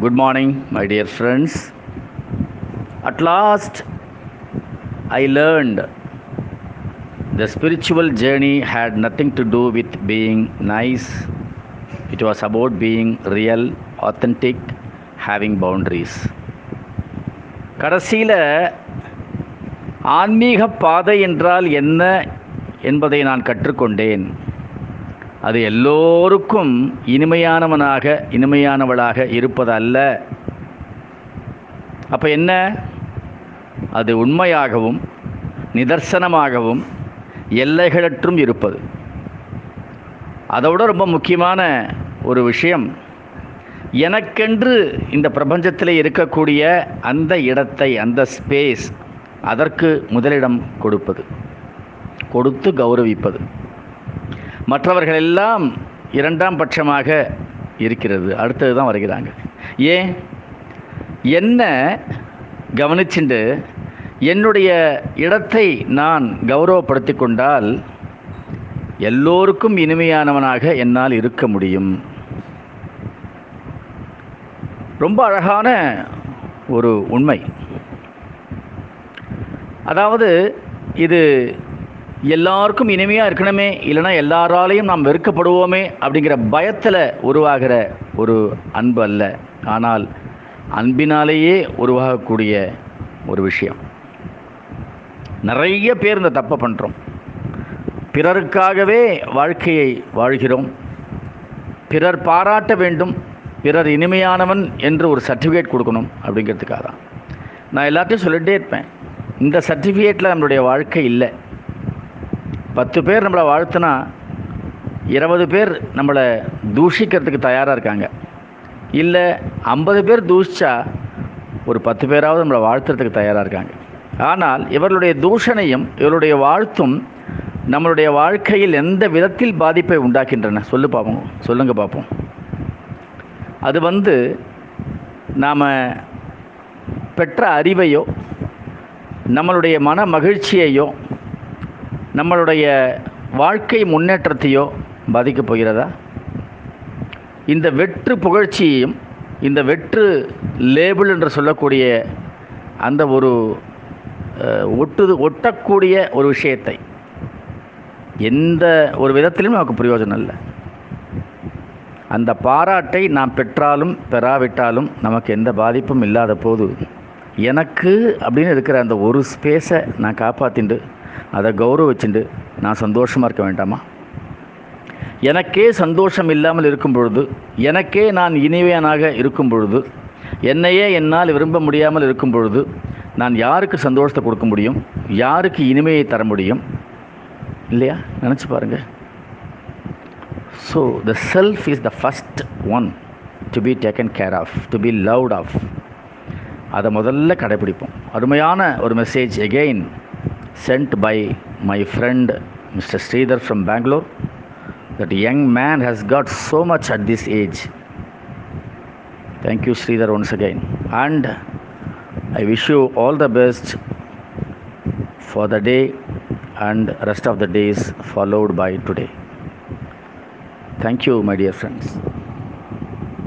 Good morning my dear friends at last I learnt the spiritual journey had nothing to do with being nice it was about being real authentic having boundaries கடைசியில் ஆன்மீக பாதை என்றால் என்ன என்பதை நான் கற்றுக்கொண்டேன் அது எல்லோருக்கும் இனிமையானவனாக இனிமையானவளாக இருப்பதல்ல. அப்போ என்ன? அது உண்மையாகவும் நிதர்சனமாகவும் எல்லைகளற்றும் இருப்பது. அதோட ரொம்ப முக்கியமான ஒரு விஷயம் எனக்கென்று இந்த பிரபஞ்சத்தில் இருக்கக்கூடிய அந்த இடத்தை அந்த ஸ்பேஸ் அதற்கு முதலிடம் கொடுப்பது கொடுத்து கௌரவிப்பது. மற்றவர்கள் எல்லாம் இரண்டாம் பட்சமாக இருக்கிறது. அடுத்தது தான் வருகிறாங்க. ஏன்? என்ன கவனிச்சுண்டு என்னுடைய இடத்தை நான் கௌரவப்படுத்தி கொண்டால் எல்லோருக்கும் இனிமையானவனாக என்னால் இருக்க முடியும். ரொம்ப அழகான ஒரு உண்மை. அதாவது இது எல்லாருக்கும் இனிமையாக இருக்கணுமே இல்லைன்னா எல்லாராலையும் நாம் வெறுக்கப்படுவோமே அப்படிங்கிற பயத்தில் உருவாகிற ஒரு அன்பு அல்ல. ஆனால் அன்பினாலேயே உருவாகக்கூடிய ஒரு விஷயம். நிறைய பேர் இந்த தப்பை பண்ணுறோம் பிறருக்காகவே வாழ்க்கையை வாழ்கிறோம். பிறர் பாராட்ட வேண்டும். பிறர் இனிமையானவன் என்று ஒரு சர்டிஃபிகேட் கொடுக்கணும் அப்படிங்கிறதுக்காக தான் நான் எல்லாத்தையும் சொல்லிகிட்டே இருப்பேன். இந்த சர்டிஃபிகேட்டில் நம்மளுடைய வாழ்க்கை இல்லை. பத்து பேர் நம்மளை வாழ்த்துனா இருபது பேர் நம்மளை தூஷிக்கிறதுக்கு தயாராக இருக்காங்க. இல்லை ஐம்பது பேர் தூஷித்தா ஒரு பத்து பேராவது நம்மளை வாழ்த்துறதுக்கு தயாராக இருக்காங்க. ஆனால் இவர்களுடைய தூஷணையும் இவருடைய வாழ்த்தும் நம்மளுடைய வாழ்க்கையில் எந்த விதத்தில் பாதிப்பை உண்டாக்கின்றன? சொல்லு பார்ப்போம் சொல்லுங்கள் பார்ப்போம் அது வந்து நாம் பெற்ற அறிவையோ நம்மளுடைய மன மகிழ்ச்சியையோ நம்மளுடைய வாழ்க்கை முன்னேற்றத்தையோ பாதிக்கப் போகிறதா? இந்த வெற்று புகழ்ச்சியையும் இந்த வெற்று லேபிள் என்று சொல்லக்கூடிய அந்த ஒரு ஒட்டுது ஒட்டக்கூடிய ஒரு விஷயத்தை எந்த ஒரு விதத்திலும் நமக்கு பிரயோஜனம் இல்லை. அந்த பாராட்டை நாம் பெற்றாலும் பெறாவிட்டாலும் நமக்கு எந்த பாதிப்பும் இல்லாத போது எனக்கு அப்படின்னு இருக்கிற அந்த ஒரு ஸ்பேஸை நான் காப்பாற்றிண்டு அதை கௌரவிச்சுண்டு நான் சந்தோஷமாக இருக்க வேண்டாமா? எனக்கே சந்தோஷம் இல்லாமல் இருக்கும் பொழுது எனக்கே நான் இனிமையனாக இருக்கும் பொழுது என்னையே என்னால் விரும்ப முடியாமல் இருக்கும் பொழுது நான் யாருக்கு சந்தோஷத்தை கொடுக்க முடியும்? யாருக்கு இனிமையை தர முடியும்? இல்லையா? நினச்சி பாருங்கள் so the self is the first one to be taken care of to be loved of அதை முதல்ல கடைப்பிடிப்போம் அருமையான ஒரு message again sent by my friend Mr. Sridhar from Bangalore. That young man has got so much at this age. Thank you, Sridhar, once again. And I wish you all the best for the day and rest of the days followed by today. Thank you, my dear friends.